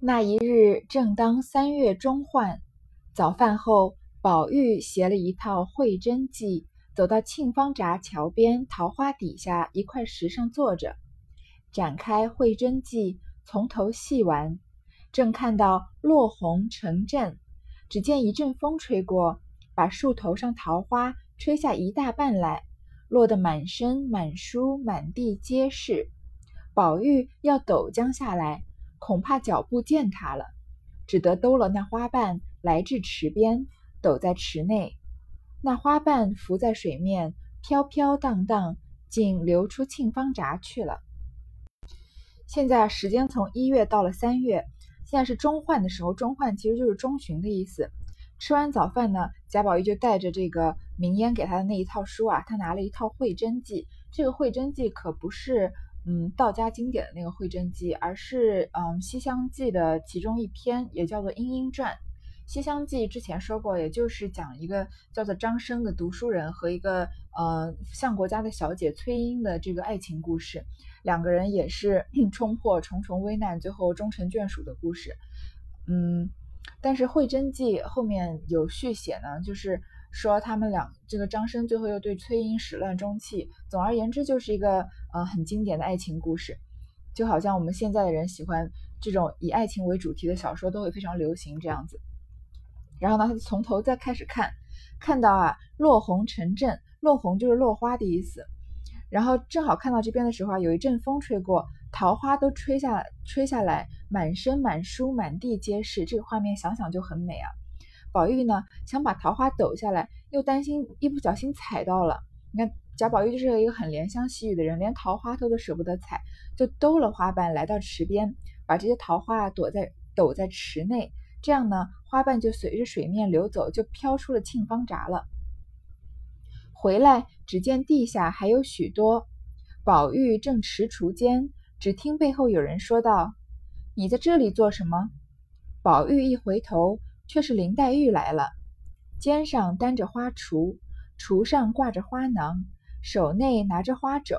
那一日正当三月中换，早饭后，宝玉携了一套会真记，走到沁芳闸桥边桃花底下一块石上坐着，展开会真记，从头细玩。正看到落红成阵，只见一阵风吹过，把树头上桃花吹下一大半来，落得满身满书满地皆是。宝玉要抖将下来，恐怕脚步践踏了，只得兜了那花瓣来至池边，抖在池内。那花瓣浮在水面，飘飘荡荡，竟流出沁芳闸去了。现在时间从一月到了三月。现在是中换的时候，中换其实就是中旬的意思。吃完早饭呢，贾宝玉就带着这个明烟给他的那一套书啊，他拿了一套《会真记》。这个《会真记》可不是嗯道家经典的那个《会真记》，而是嗯《西厢记》的其中一篇，也叫做《莺莺传》。《西厢记》之前说过，也就是讲一个叫做张生的读书人和一个呃相国家的小姐崔莺的这个爱情故事。两个人也是 冲破重重危难，最后终成眷属的故事。嗯，但是《会真记》后面有续写呢，就是说他们俩这个张生最后又对崔莺始乱终弃。总而言之，就是一个呃很经典的爱情故事。就好像我们现在的人喜欢这种以爱情为主题的小说，都会非常流行这样子。然后呢，他就从头再开始看，看到啊落红成阵，落红就是落花的意思。然后正好看到这边的时候啊，有一阵风吹过，桃花都吹下吹下来，满身满书满地皆是。这个画面想想就很美啊。宝玉呢想把桃花抖下来，又担心一不小心踩到了。你看贾宝玉就是一个很怜香惜玉的人，连桃花都都舍不得采，就兜了花瓣来到池边，把这些桃花躲在抖在池内，这样呢花瓣就随着水面流走，就飘出了沁芳闸了。回来，只见地下还有许多。宝玉正踟蹰间，只听背后有人说道：“你在这里做什么？”宝玉一回头，却是林黛玉来了，肩上担着花锄，锄上挂着花囊，手内拿着花帚。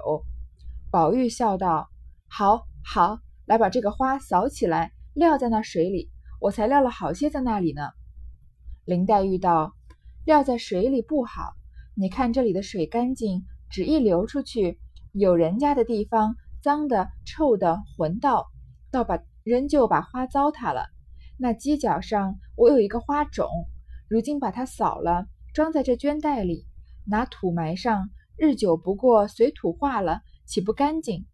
宝玉笑道：“好，好，来把这个花扫起来，撂在那水里。我才撂了好些在那里呢。”林黛玉道：“撂在水里不好。”你看这里的水干净，只一流出去，有人家的地方脏的、臭的、混道，倒把仍旧把花糟蹋了。那犄角上我有一个花种，如今把它扫了，装在这绢袋里，拿土埋上，日久不过随土化了，岂不干净？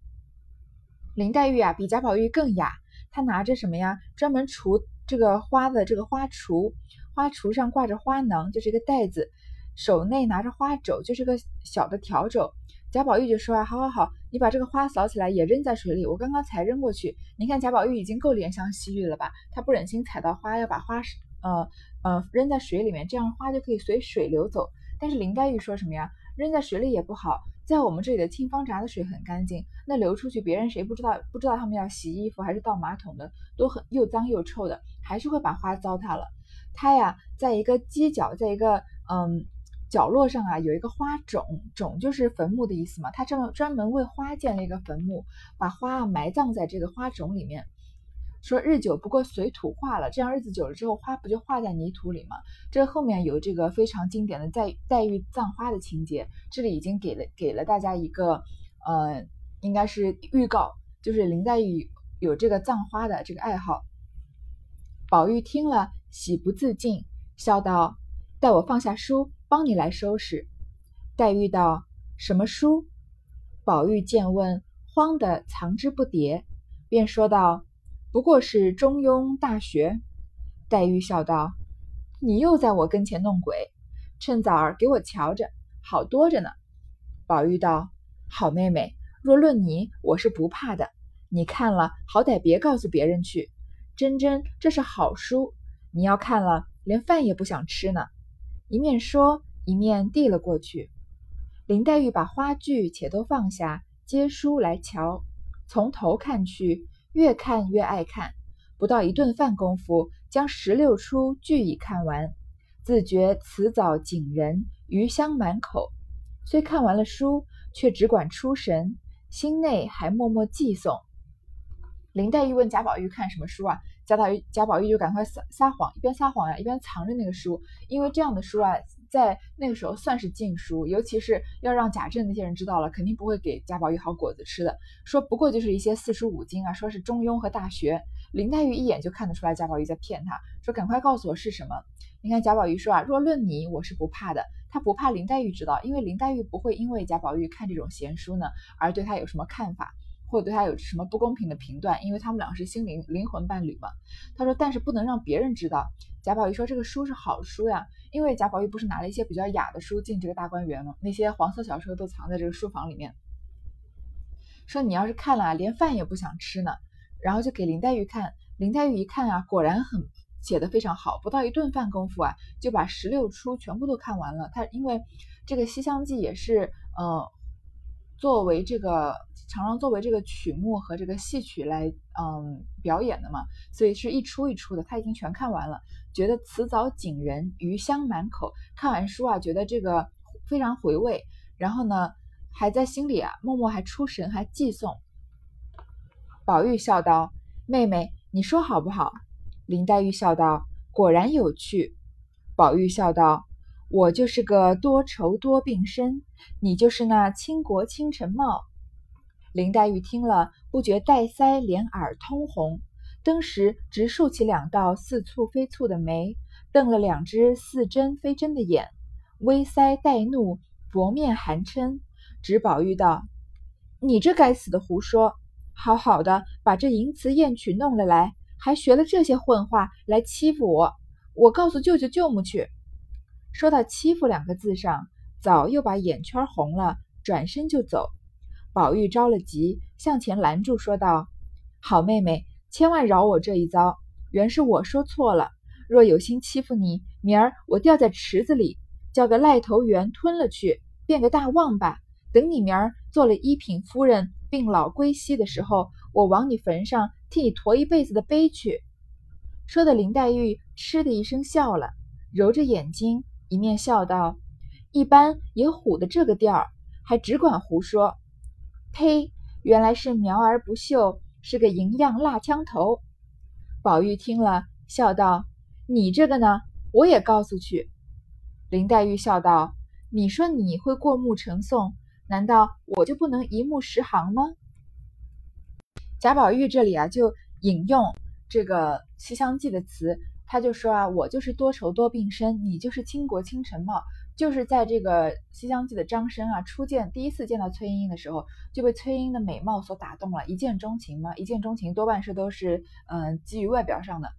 林黛玉啊，比贾宝玉更雅，她拿着什么呀？专门锄这个花的这个花锄，花锄上挂着花囊，就是一个袋子。手内拿着花帚，就是个小的笤帚。贾宝玉就说啊，好好好，你把这个花扫起来，也扔在水里。我刚刚才扔过去。你看贾宝玉已经够怜香惜玉了吧？他不忍心踩到花，要把花呃呃扔在水里面，这样花就可以随水流走。但是林黛玉说什么呀？扔在水里也不好，在我们这里的清芳闸的水很干净，那流出去，别人谁不知道？不知道他们要洗衣服还是倒马桶的，都很又脏又臭的，还是会把花糟蹋了。他呀，在一个犄角，在一个嗯。角落上啊，有一个花冢，冢就是坟墓的意思嘛。他这么专门为花建了一个坟墓，把花埋葬在这个花冢里面。说日久不过随土化了，这样日子久了之后，花不就化在泥土里吗？这后面有这个非常经典的黛黛玉葬花的情节，这里已经给了给了大家一个呃，应该是预告，就是林黛玉有这个葬花的这个爱好。宝玉听了，喜不自禁，笑道：“待我放下书。”帮你来收拾。黛玉道：“什么书？”宝玉见问，慌得藏之不迭，便说道：“不过是《中庸》《大学》。”黛玉笑道：“你又在我跟前弄鬼，趁早儿给我瞧着，好多着呢。”宝玉道：“好妹妹，若论你，我是不怕的。你看了，好歹别告诉别人去。真真，这是好书，你要看了，连饭也不想吃呢。”一面说，一面递了过去。林黛玉把花具且都放下，接书来瞧，从头看去，越看越爱看。不到一顿饭功夫，将十六出俱已看完，自觉词藻景人，余香满口。虽看完了书，却只管出神，心内还默默寄诵。林黛玉问贾宝玉看什么书啊？贾宝玉贾宝玉就赶快撒撒谎，一边撒谎呀，一边藏着那个书，因为这样的书啊，在那个时候算是禁书，尤其是要让贾政那些人知道了，肯定不会给贾宝玉好果子吃的。说不过就是一些四书五经啊，说是中庸和大学。林黛玉一眼就看得出来贾宝玉在骗他，说赶快告诉我是什么。你看贾宝玉说啊，若论你，我是不怕的。他不怕林黛玉知道，因为林黛玉不会因为贾宝玉看这种闲书呢，而对他有什么看法。或者对他有什么不公平的评断，因为他们俩是心灵灵魂伴侣嘛。他说，但是不能让别人知道。贾宝玉说，这个书是好书呀，因为贾宝玉不是拿了一些比较雅的书进这个大观园吗？那些黄色小说都藏在这个书房里面。说你要是看了，连饭也不想吃呢。然后就给林黛玉看，林黛玉一看啊，果然很写的非常好，不到一顿饭功夫啊，就把十六出全部都看完了。他因为这个《西厢记》也是，呃，作为这个。常常作为这个曲目和这个戏曲来嗯表演的嘛，所以是一出一出的，他已经全看完了，觉得词藻锦人，余香满口。看完书啊，觉得这个非常回味，然后呢，还在心里啊默默还出神，还寄诵。宝玉笑道：“妹妹，你说好不好？”林黛玉笑道：“果然有趣。”宝玉笑道：“我就是个多愁多病身，你就是那倾国倾城貌。”林黛玉听了，不觉带腮连耳通红，登时直竖起两道似蹙非蹙的眉，瞪了两只似真非真的眼，微腮带怒，薄面含嗔，指宝玉道：“你这该死的胡说！好好的把这淫词艳曲弄了来，还学了这些混话来欺负我！我告诉舅舅舅母去。”说到“欺负”两个字上，早又把眼圈红了，转身就走。宝玉着了急，向前拦住，说道：“好妹妹，千万饶我这一遭。原是我说错了。若有心欺负你，明儿我掉在池子里，叫个癞头猿吞了去，变个大旺吧。等你明儿做了一品夫人，病老归西的时候，我往你坟上替你驮一辈子的碑去。”说的林黛玉嗤的一声笑了，揉着眼睛，一面笑道：“一般也唬的这个调儿，还只管胡说。”呸！原来是苗而不秀，是个银样蜡枪头。宝玉听了，笑道：“你这个呢，我也告诉去。”林黛玉笑道：“你说你会过目成诵，难道我就不能一目十行吗？”贾宝玉这里啊，就引用这个《西厢记》的词，他就说啊：“我就是多愁多病身，你就是倾国倾城貌。”就是在这个《西厢记》的张生啊，初见第一次见到崔莺莺的时候，就被崔莺莺的美貌所打动了，一见钟情嘛。一见钟情多半是都是嗯基于外表上的，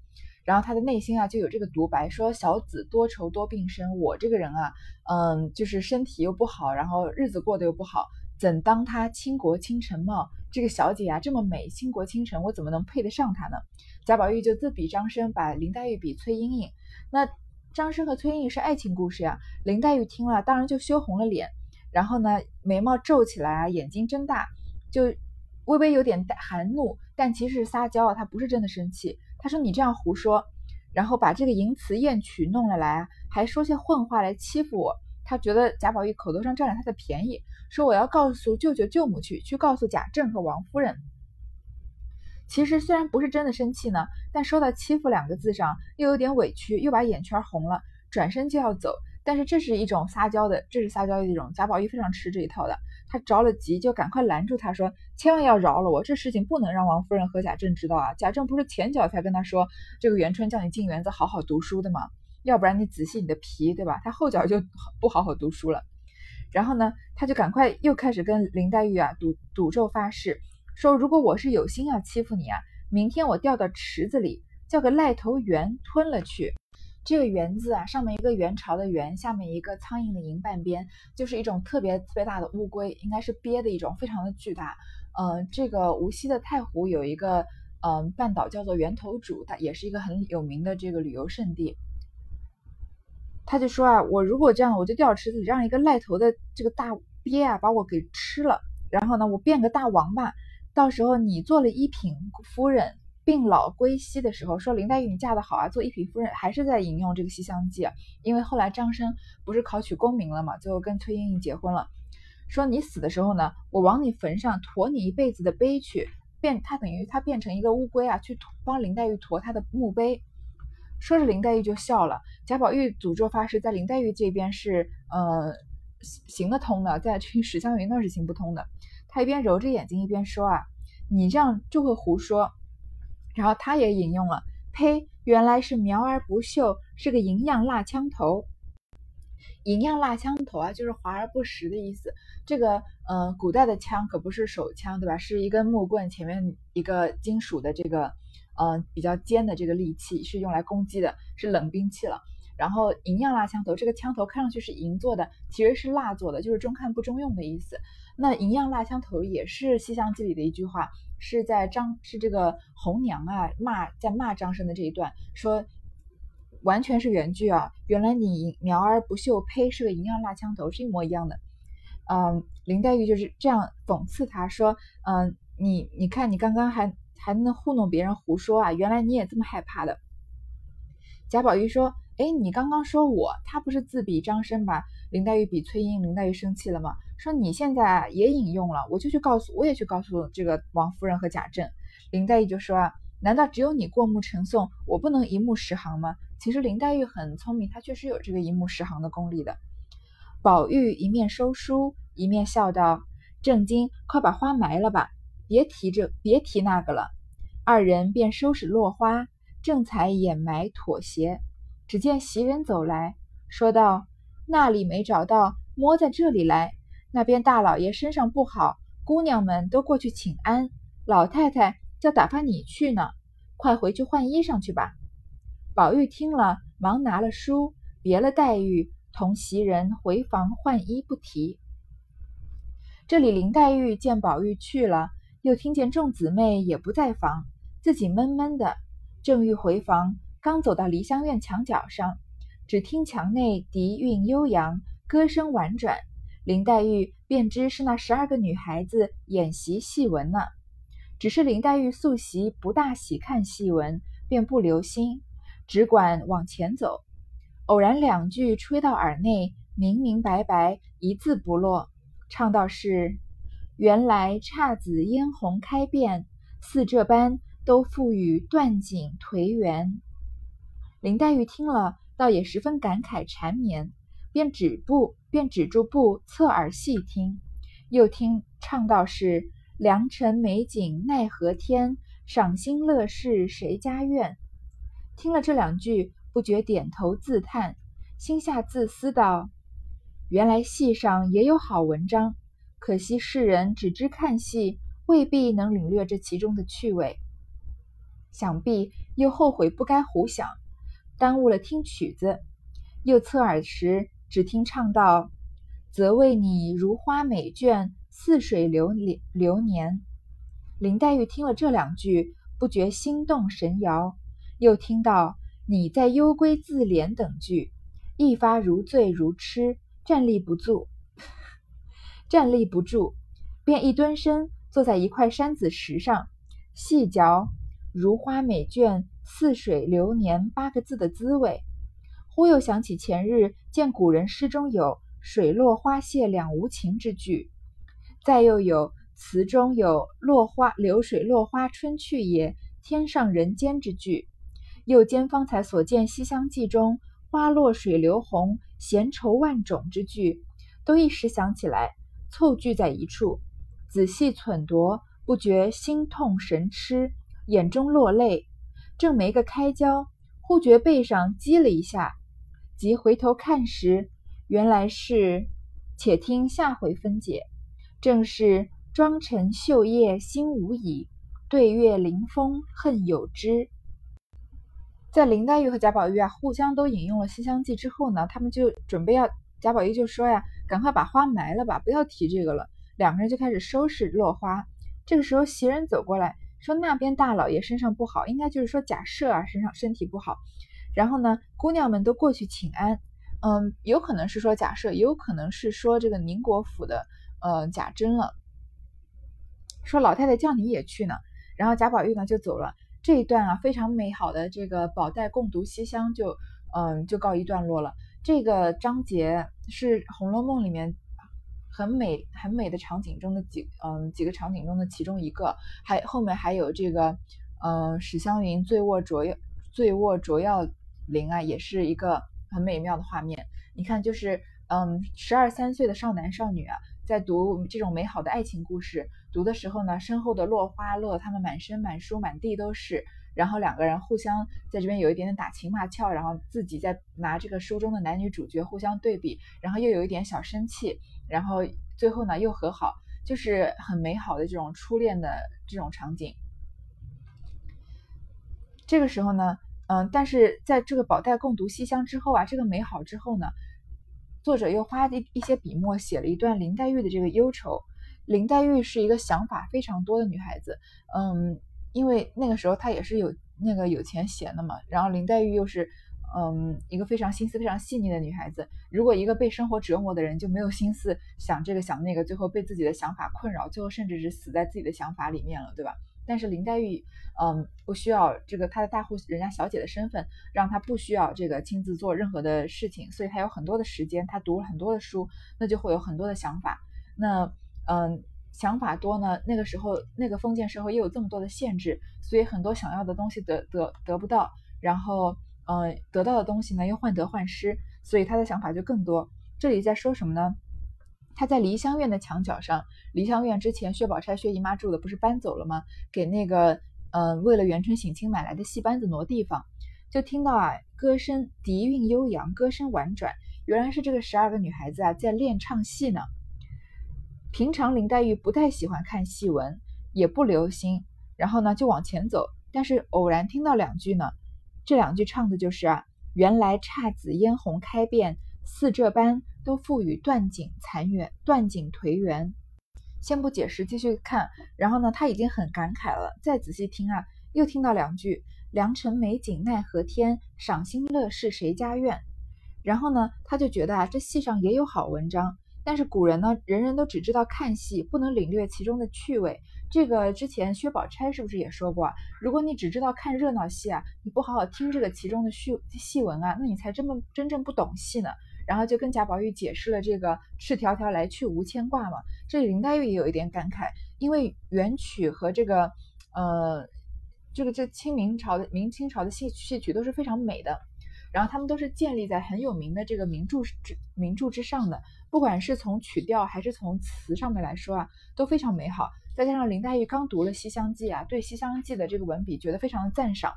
然后他的内心啊就有这个独白，说小子多愁多病身，我这个人啊，嗯就是身体又不好，然后日子过得又不好，怎当他倾国倾城貌？这个小姐啊这么美，倾国倾城，我怎么能配得上她呢？贾宝玉就自比张生，把林黛玉比崔莺莺，那。张生和崔莺莺是爱情故事呀，林黛玉听了当然就羞红了脸，然后呢眉毛皱起来啊，眼睛睁大，就微微有点含怒，但其实是撒娇啊，她不是真的生气。她说你这样胡说，然后把这个淫词艳曲弄了来，还说些混话来欺负我。她觉得贾宝玉口头上占了她的便宜，说我要告诉舅舅舅母去，去告诉贾政和王夫人。其实虽然不是真的生气呢，但说到欺负两个字上又有点委屈，又把眼圈红了，转身就要走。但是这是一种撒娇的，这是撒娇的一种。贾宝玉非常吃这一套的，他着了急就赶快拦住他说：“千万要饶了我，这事情不能让王夫人和贾政知道啊！贾政不是前脚才跟他说这个元春叫你进园子好好读书的吗？要不然你仔细你的皮，对吧？他后脚就不好好读书了。然后呢，他就赶快又开始跟林黛玉啊赌赌咒发誓。”说如果我是有心要欺负你啊，明天我掉到池子里，叫个癞头猿吞了去。这个“猿”字啊，上面一个元朝的“元”，下面一个苍蝇的“蝇”半边，就是一种特别特别大的乌龟，应该是鳖的一种，非常的巨大。嗯，这个无锡的太湖有一个嗯半岛叫做源头渚，它也是一个很有名的这个旅游胜地。他就说啊，我如果这样，我就掉池子里，让一个癞头的这个大鳖啊把我给吃了，然后呢，我变个大王八。到时候你做了一品夫人，病老归西的时候，说林黛玉你嫁得好啊，做一品夫人还是在引用这个《西厢记》，因为后来张生不是考取功名了嘛，最后跟崔莺莺结婚了。说你死的时候呢，我往你坟上驮你一辈子的碑去，变，他等于他变成一个乌龟啊，去驮帮林黛玉驮他的墓碑。说着，林黛玉就笑了。贾宝玉诅咒发誓，在林黛玉这边是呃行得通的，在去史湘云那是行不通的。他一边揉着眼睛一边说啊：“你这样就会胡说。”然后他也引用了：“呸，原来是苗而不秀，是个银样蜡枪头。”银样蜡枪头啊，就是华而不实的意思。这个呃，古代的枪可不是手枪，对吧？是一根木棍，前面一个金属的这个。呃，比较尖的这个利器是用来攻击的，是冷兵器了。然后银样蜡枪头，这个枪头看上去是银做的，其实是蜡做的，就是中看不中用的意思。那银样蜡枪头也是《西厢记》里的一句话，是在张是这个红娘啊骂在骂张生的这一段，说完全是原句啊。原来你苗而不秀，呸，是个银样蜡枪头，是一模一样的。嗯，林黛玉就是这样讽刺他说，嗯，你你看你刚刚还。还能糊弄别人胡说啊！原来你也这么害怕的。贾宝玉说：“哎，你刚刚说我，他不是自比张生吧？林黛玉比崔莺，林黛玉生气了吗？说你现在也引用了，我就去告诉，我也去告诉这个王夫人和贾政。林黛玉就说啊，难道只有你过目成诵，我不能一目十行吗？其实林黛玉很聪明，她确实有这个一目十行的功力的。宝玉一面收书，一面笑道：正经，快把花埋了吧，别提这，别提那个了。”二人便收拾落花，正才掩埋妥协，只见袭人走来说道：“那里没找到，摸在这里来。那边大老爷身上不好，姑娘们都过去请安。老太太叫打发你去呢，快回去换衣裳去吧。”宝玉听了，忙拿了书，别了黛玉，同袭人回房换衣，不提。这里林黛玉见宝玉去了，又听见众姊妹也不在房。自己闷闷的，正欲回房，刚走到梨香院墙角上，只听墙内笛韵悠扬，歌声婉转，林黛玉便知是那十二个女孩子演习戏文呢。只是林黛玉素习不大喜看戏文，便不留心，只管往前走。偶然两句吹到耳内，明明白白，一字不落，唱道是：“原来姹紫嫣红开遍，似这般。”都赋予断井颓垣。林黛玉听了，倒也十分感慨缠绵，便止步，便止住步，侧耳细听。又听唱道是：“良辰美景奈何天，赏心乐事谁家院。”听了这两句，不觉点头自叹，心下自私道：“原来戏上也有好文章，可惜世人只知看戏，未必能领略这其中的趣味。”想必又后悔不该胡想，耽误了听曲子。又侧耳时，只听唱道：“则为你如花美眷，似水流流年。”林黛玉听了这两句，不觉心动神摇。又听到“你在幽闺自怜”等句，一发如醉如痴，站立不住，站立不住，便一蹲身，坐在一块山子石上，细嚼。如花美眷，似水流年八个字的滋味，忽又想起前日见古人诗中有“水落花谢两无情”之句，再又有词中有“落花流水落花春去也，天上人间”之句，又兼方才所见《西厢记》中“花落水流红，闲愁万种”之句，都一时想起来，凑聚在一处，仔细忖度，不觉心痛神痴。眼中落泪，正没个开交，忽觉背上击了一下，即回头看时，原来是……且听下回分解。正是妆成绣叶心无已，对月临风恨有之。在林黛玉和贾宝玉啊互相都引用了《西厢记》之后呢，他们就准备要贾宝玉就说呀：“赶快把花埋了吧，不要提这个了。”两个人就开始收拾落花。这个时候袭人走过来。说那边大老爷身上不好，应该就是说假设啊身上身体不好，然后呢姑娘们都过去请安，嗯，有可能是说假设，也有可能是说这个宁国府的呃贾珍了，说老太太叫你也去呢，然后贾宝玉呢就走了，这一段啊非常美好的这个宝黛共读西厢就嗯就告一段落了，这个章节是《红楼梦》里面很美很美的场景中的几嗯几个场景中的其中一个，还后面还有这个嗯史湘云醉卧卓药醉卧卓药林啊，也是一个很美妙的画面。你看，就是嗯十二三岁的少男少女啊，在读这种美好的爱情故事，读的时候呢，身后的落花落他们满身满书满地都是。然后两个人互相在这边有一点点打情骂俏，然后自己在拿这个书中的男女主角互相对比，然后又有一点小生气，然后最后呢又和好，就是很美好的这种初恋的这种场景。这个时候呢，嗯，但是在这个宝黛共读西厢之后啊，这个美好之后呢，作者又花一一些笔墨写了一段林黛玉的这个忧愁。林黛玉是一个想法非常多的女孩子，嗯。因为那个时候她也是有那个有钱闲的嘛，然后林黛玉又是，嗯，一个非常心思非常细腻的女孩子。如果一个被生活折磨的人就没有心思想这个想那个，最后被自己的想法困扰，最后甚至是死在自己的想法里面了，对吧？但是林黛玉，嗯，不需要这个她的大户人家小姐的身份，让她不需要这个亲自做任何的事情，所以她有很多的时间，她读了很多的书，那就会有很多的想法。那，嗯。想法多呢，那个时候那个封建社会又有这么多的限制，所以很多想要的东西得得得不到，然后呃得到的东西呢又患得患失，所以他的想法就更多。这里在说什么呢？他在梨香院的墙角上，梨香院之前薛宝钗薛姨妈住的不是搬走了吗？给那个呃为了元春省亲买来的戏班子挪地方，就听到啊歌声笛韵悠扬，歌声婉转，原来是这个十二个女孩子啊在练唱戏呢。平常林黛玉不太喜欢看戏文，也不留心，然后呢就往前走。但是偶然听到两句呢，这两句唱的就是啊，原来姹紫嫣红开遍，似这般都付与断井残垣，断井颓垣。先不解释，继续看。然后呢，他已经很感慨了。再仔细听啊，又听到两句，良辰美景奈何天，赏心乐事谁家院。然后呢，他就觉得啊，这戏上也有好文章。但是古人呢，人人都只知道看戏，不能领略其中的趣味。这个之前薛宝钗是不是也说过？如果你只知道看热闹戏啊，你不好好听这个其中的戏戏文啊，那你才真正真正不懂戏呢。然后就跟贾宝玉解释了这个“赤条条来去无牵挂”嘛。这里林黛玉也有一点感慨，因为元曲和这个呃这个这清明朝的明清朝的戏戏曲都是非常美的。然后他们都是建立在很有名的这个名著之名著之上的，不管是从曲调还是从词上面来说啊，都非常美好。再加上林黛玉刚读了《西厢记》啊，对《西厢记》的这个文笔觉得非常的赞赏。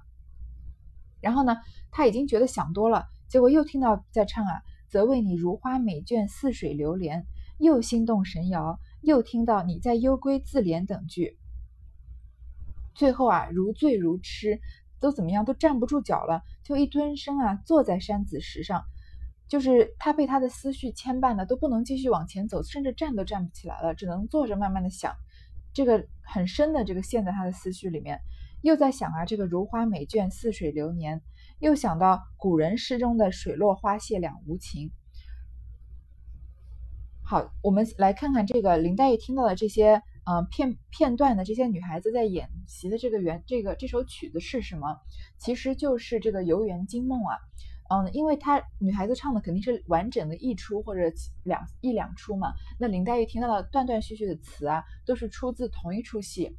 然后呢，他已经觉得想多了，结果又听到在唱啊，则为你如花美眷似水流连，又心动神摇，又听到你在幽闺自怜等句，最后啊，如醉如痴。都怎么样，都站不住脚了，就一蹲身啊，坐在山子石上，就是他被他的思绪牵绊的，都不能继续往前走，甚至站都站不起来了，只能坐着慢慢的想，这个很深的这个陷在他的思绪里面，又在想啊，这个如花美眷似水流年，又想到古人诗中的水落花谢两无情。好，我们来看看这个林黛玉听到的这些。呃，片片段的这些女孩子在演习的这个原这个这首曲子是什么？其实就是这个《游园惊梦》啊。嗯，因为她女孩子唱的肯定是完整的一出或者两一两出嘛。那林黛玉听到的断断续续的词啊，都是出自同一出戏。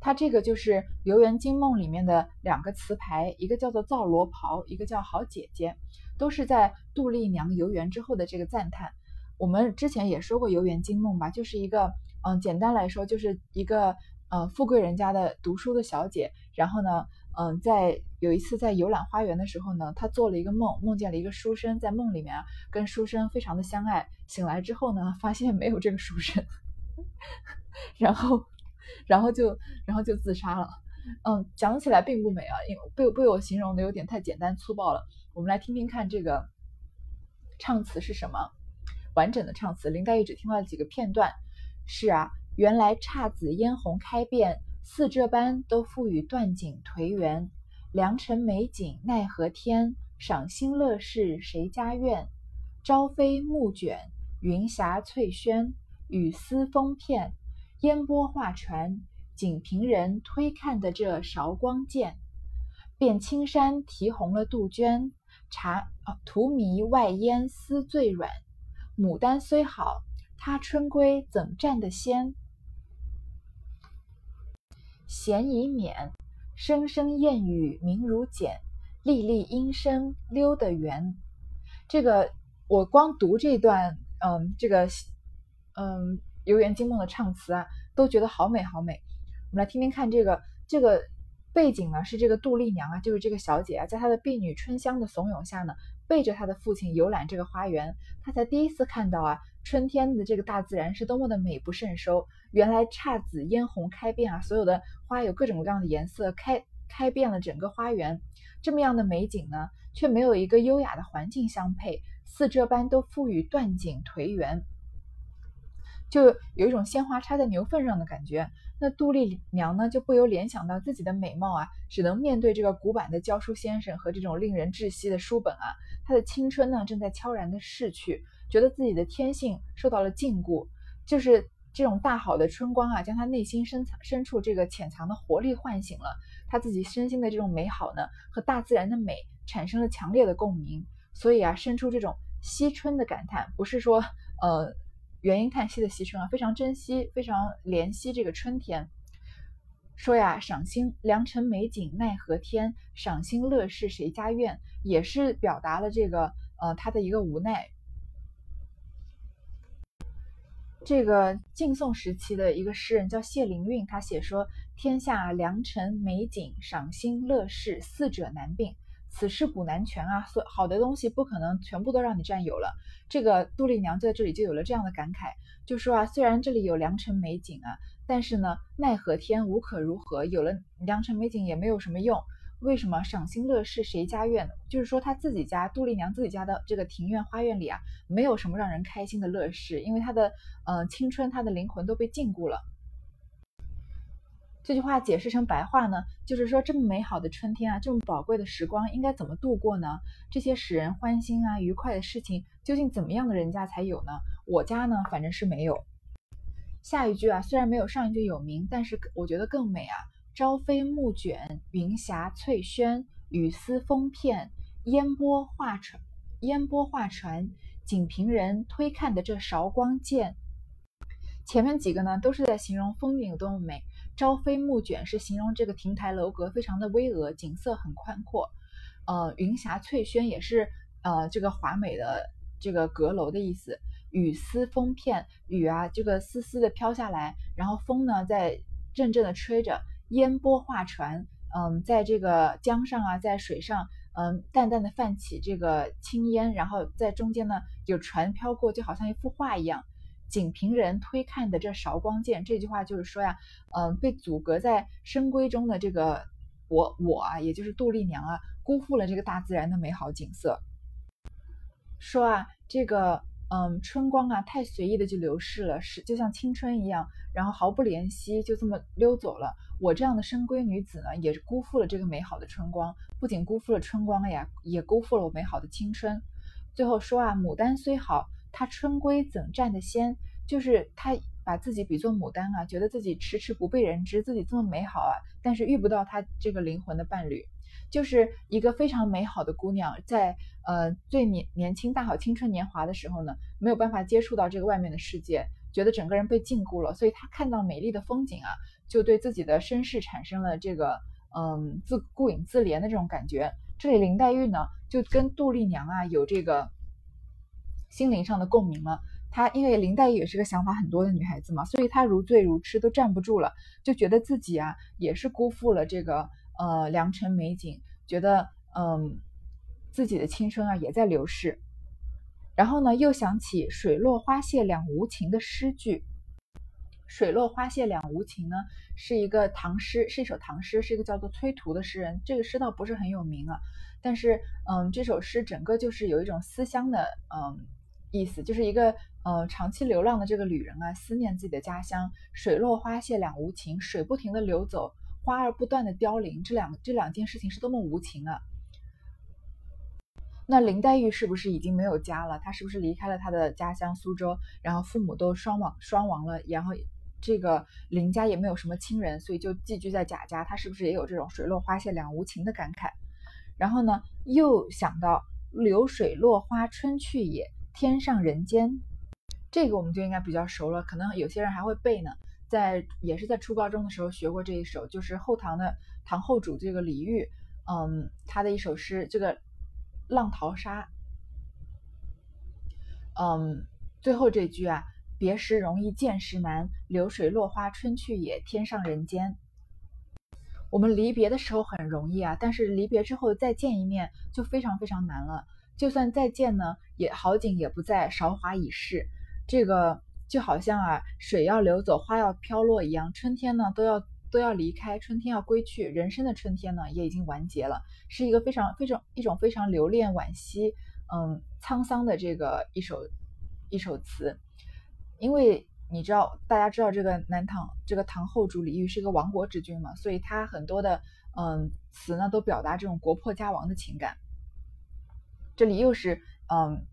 她这个就是《游园惊梦》里面的两个词牌，一个叫做皂罗袍，一个叫好姐姐，都是在杜丽娘游园之后的这个赞叹。我们之前也说过《游园惊梦》吧，就是一个。嗯，简单来说就是一个呃富贵人家的读书的小姐，然后呢，嗯，在有一次在游览花园的时候呢，他做了一个梦，梦见了一个书生，在梦里面啊跟书生非常的相爱，醒来之后呢，发现没有这个书生，然后，然后就然后就自杀了。嗯，讲起来并不美啊，因为被被我形容的有点太简单粗暴了。我们来听听看这个唱词是什么，完整的唱词，林黛玉只听到了几个片段。是啊，原来姹紫嫣红开遍，似这般都付与断井颓垣。良辰美景奈何天，赏心乐事谁家院？朝飞暮卷，云霞翠轩，雨丝风片，烟波画船，仅凭人推看的这韶光剑，便青山啼红了杜鹃，茶啊荼蘼外烟丝最软。牡丹虽好。他春归怎占得先？闲已免，声声燕语鸣如剪，粒粒音声溜得圆。这个我光读这段，嗯，这个，嗯，游园惊梦的唱词啊，都觉得好美好美。我们来听听看，这个这个背景呢是这个杜丽娘啊，就是这个小姐啊，在她的婢女春香的怂恿下呢，背着他的父亲游览这个花园，他才第一次看到啊，春天的这个大自然是多么的美不胜收。原来姹紫嫣红开遍啊，所有的花有各种各样的颜色，开开遍了整个花园。这么样的美景呢？却没有一个优雅的环境相配，似这般都赋予断井颓垣，就有一种鲜花插在牛粪上的感觉。那杜丽娘呢，就不由联想到自己的美貌啊，只能面对这个古板的教书先生和这种令人窒息的书本啊。他的青春呢，正在悄然的逝去，觉得自己的天性受到了禁锢，就是这种大好的春光啊，将他内心深藏深处这个潜藏的活力唤醒了，他自己身心的这种美好呢，和大自然的美。产生了强烈的共鸣，所以啊，生出这种惜春的感叹，不是说呃原因叹息的惜春啊，非常珍惜，非常怜惜这个春天。说呀，赏心良辰美景奈何天，赏心乐事谁家院，也是表达了这个呃他的一个无奈。这个晋宋时期的一个诗人叫谢灵运，他写说：天下良辰美景，赏心乐事四者难并。此事古难全啊，所好的东西不可能全部都让你占有了。这个杜丽娘在这里就有了这样的感慨，就说啊，虽然这里有良辰美景啊，但是呢，奈何天无可如何，有了良辰美景也没有什么用。为什么赏心乐事谁家院？就是说他自己家杜丽娘自己家的这个庭院花园里啊，没有什么让人开心的乐事，因为她的呃青春，她的灵魂都被禁锢了。这句话解释成白话呢，就是说这么美好的春天啊，这么宝贵的时光，应该怎么度过呢？这些使人欢心啊、愉快的事情，究竟怎么样的人家才有呢？我家呢，反正是没有。下一句啊，虽然没有上一句有名，但是我觉得更美啊。朝飞暮卷，云霞翠轩，雨丝风片，烟波画船，烟波画船，锦屏人推看的这韶光剑。前面几个呢，都是在形容风景有多么美。朝飞暮卷是形容这个亭台楼阁非常的巍峨，景色很宽阔。呃，云霞翠轩也是呃这个华美的这个阁楼的意思。雨丝风片，雨啊这个丝丝的飘下来，然后风呢在阵阵的吹着，烟波画船，嗯，在这个江上啊，在水上，嗯，淡淡的泛起这个青烟，然后在中间呢有船飘过，就好像一幅画一样。锦屏人推看的这韶光剑，这句话就是说呀，嗯，被阻隔在深闺中的这个我我啊，也就是杜丽娘啊，辜负了这个大自然的美好景色。说啊，这个嗯春光啊，太随意的就流逝了，是就像青春一样，然后毫不怜惜就这么溜走了。我这样的深闺女子呢，也辜负了这个美好的春光，不仅辜负了春光呀，也辜负了我美好的青春。最后说啊，牡丹虽好。她春归怎占得先？就是她把自己比作牡丹啊，觉得自己迟迟不被人知，自己这么美好啊，但是遇不到她这个灵魂的伴侣，就是一个非常美好的姑娘，在呃最年年轻、大好青春年华的时候呢，没有办法接触到这个外面的世界，觉得整个人被禁锢了，所以她看到美丽的风景啊，就对自己的身世产生了这个嗯自顾影自怜的这种感觉。这里林黛玉呢，就跟杜丽娘啊有这个。心灵上的共鸣了，她因为林黛玉也是个想法很多的女孩子嘛，所以她如醉如痴都站不住了，就觉得自己啊也是辜负了这个呃良辰美景，觉得嗯自己的青春啊也在流逝，然后呢又想起水落花谢两无情的诗句，水落花谢两无情呢是一个唐诗，是一首唐诗，是一个叫做崔涂的诗人，这个诗倒不是很有名啊，但是嗯这首诗整个就是有一种思乡的嗯。意思就是一个呃长期流浪的这个旅人啊，思念自己的家乡。水落花谢两无情，水不停的流走，花儿不断的凋零，这两这两件事情是多么无情啊！那林黛玉是不是已经没有家了？她是不是离开了她的家乡苏州？然后父母都双亡双亡了，然后这个林家也没有什么亲人，所以就寄居在贾家。他是不是也有这种水落花谢两无情的感慨？然后呢，又想到流水落花春去也。天上人间，这个我们就应该比较熟了，可能有些人还会背呢。在也是在初高中的时候学过这一首，就是后唐的唐后主这个李煜，嗯，他的一首诗，这个《浪淘沙》，嗯，最后这句啊，别时容易见时难，流水落花春去也，天上人间。我们离别的时候很容易啊，但是离别之后再见一面就非常非常难了。就算再见呢，也好景也不在，韶华已逝。这个。就好像啊，水要流走，花要飘落一样，春天呢都要都要离开，春天要归去，人生的春天呢也已经完结了，是一个非常非常一种非常留恋、惋惜、嗯沧桑的这个一首一首词。因为你知道，大家知道这个南唐这个唐后主李煜是一个亡国之君嘛，所以他很多的嗯词呢都表达这种国破家亡的情感。这里又是嗯。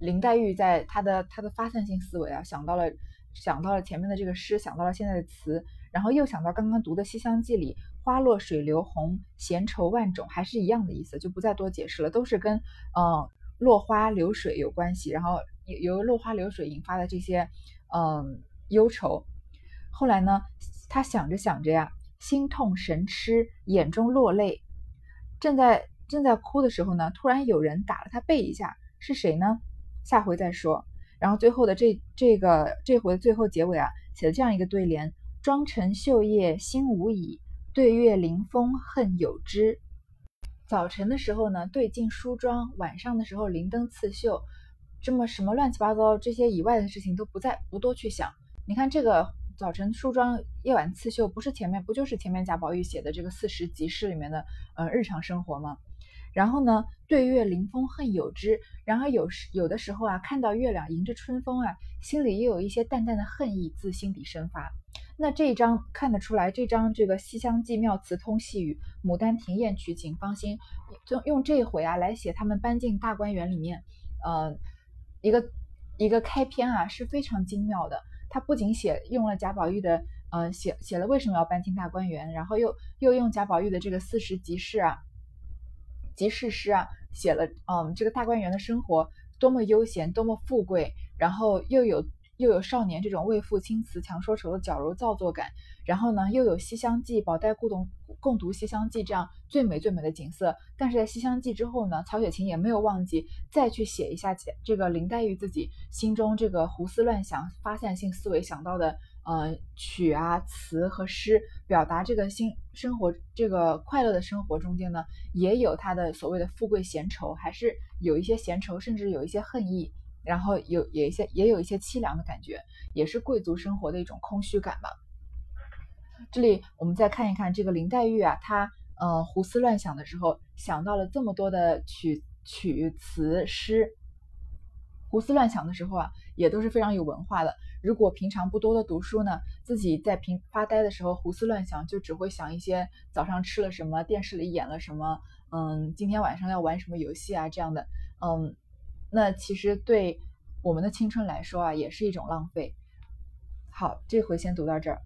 林黛玉在她的她的发散性思维啊，想到了想到了前面的这个诗，想到了现在的词，然后又想到刚刚读的《西厢记》里“花落水流红，闲愁万种”，还是一样的意思，就不再多解释了，都是跟嗯落花流水有关系，然后由落花流水引发的这些嗯忧愁。后来呢，他想着想着呀，心痛神痴，眼中落泪，正在正在哭的时候呢，突然有人打了他背一下，是谁呢？下回再说。然后最后的这这个这回最后结尾啊，写了这样一个对联：妆成绣靥心无已，对月临风恨有之。早晨的时候呢，对镜梳妆；晚上的时候，灵灯刺绣。这么什么乱七八糟这些以外的事情都不再不多去想。你看这个早晨梳妆，夜晚刺绣，不是前面不就是前面贾宝玉写的这个四时集市里面的呃日常生活吗？然后呢，对月临风恨有之。然而有时有的时候啊，看到月亮迎着春风啊，心里又有一些淡淡的恨意自心底生发。那这一章看得出来，这张这个《西厢记》妙词通细语，《牡丹亭》艳曲锦芳心，就用这一回啊来写他们搬进大观园里面，呃，一个一个开篇啊是非常精妙的。他不仅写用了贾宝玉的，呃，写写了为什么要搬进大观园，然后又又用贾宝玉的这个四时集市啊。集市诗啊，写了嗯，这个大观园的生活多么悠闲，多么富贵，然后又有又有少年这种为赋青词强说愁的矫揉造作感，然后呢，又有《西厢记》宝黛共读共读《西厢记》这样最美最美的景色。但是在《西厢记》之后呢，曹雪芹也没有忘记再去写一下这个林黛玉自己心中这个胡思乱想、发散性思维想到的。呃，曲啊，词和诗表达这个新生活，这个快乐的生活中间呢，也有他的所谓的富贵闲愁，还是有一些闲愁，甚至有一些恨意，然后有有一些也有一些凄凉的感觉，也是贵族生活的一种空虚感吧。这里我们再看一看这个林黛玉啊，她呃胡思乱想的时候，想到了这么多的曲曲词诗，胡思乱想的时候啊，也都是非常有文化的。如果平常不多的读书呢，自己在平发呆的时候胡思乱想，就只会想一些早上吃了什么，电视里演了什么，嗯，今天晚上要玩什么游戏啊这样的，嗯，那其实对我们的青春来说啊，也是一种浪费。好，这回先读到这儿。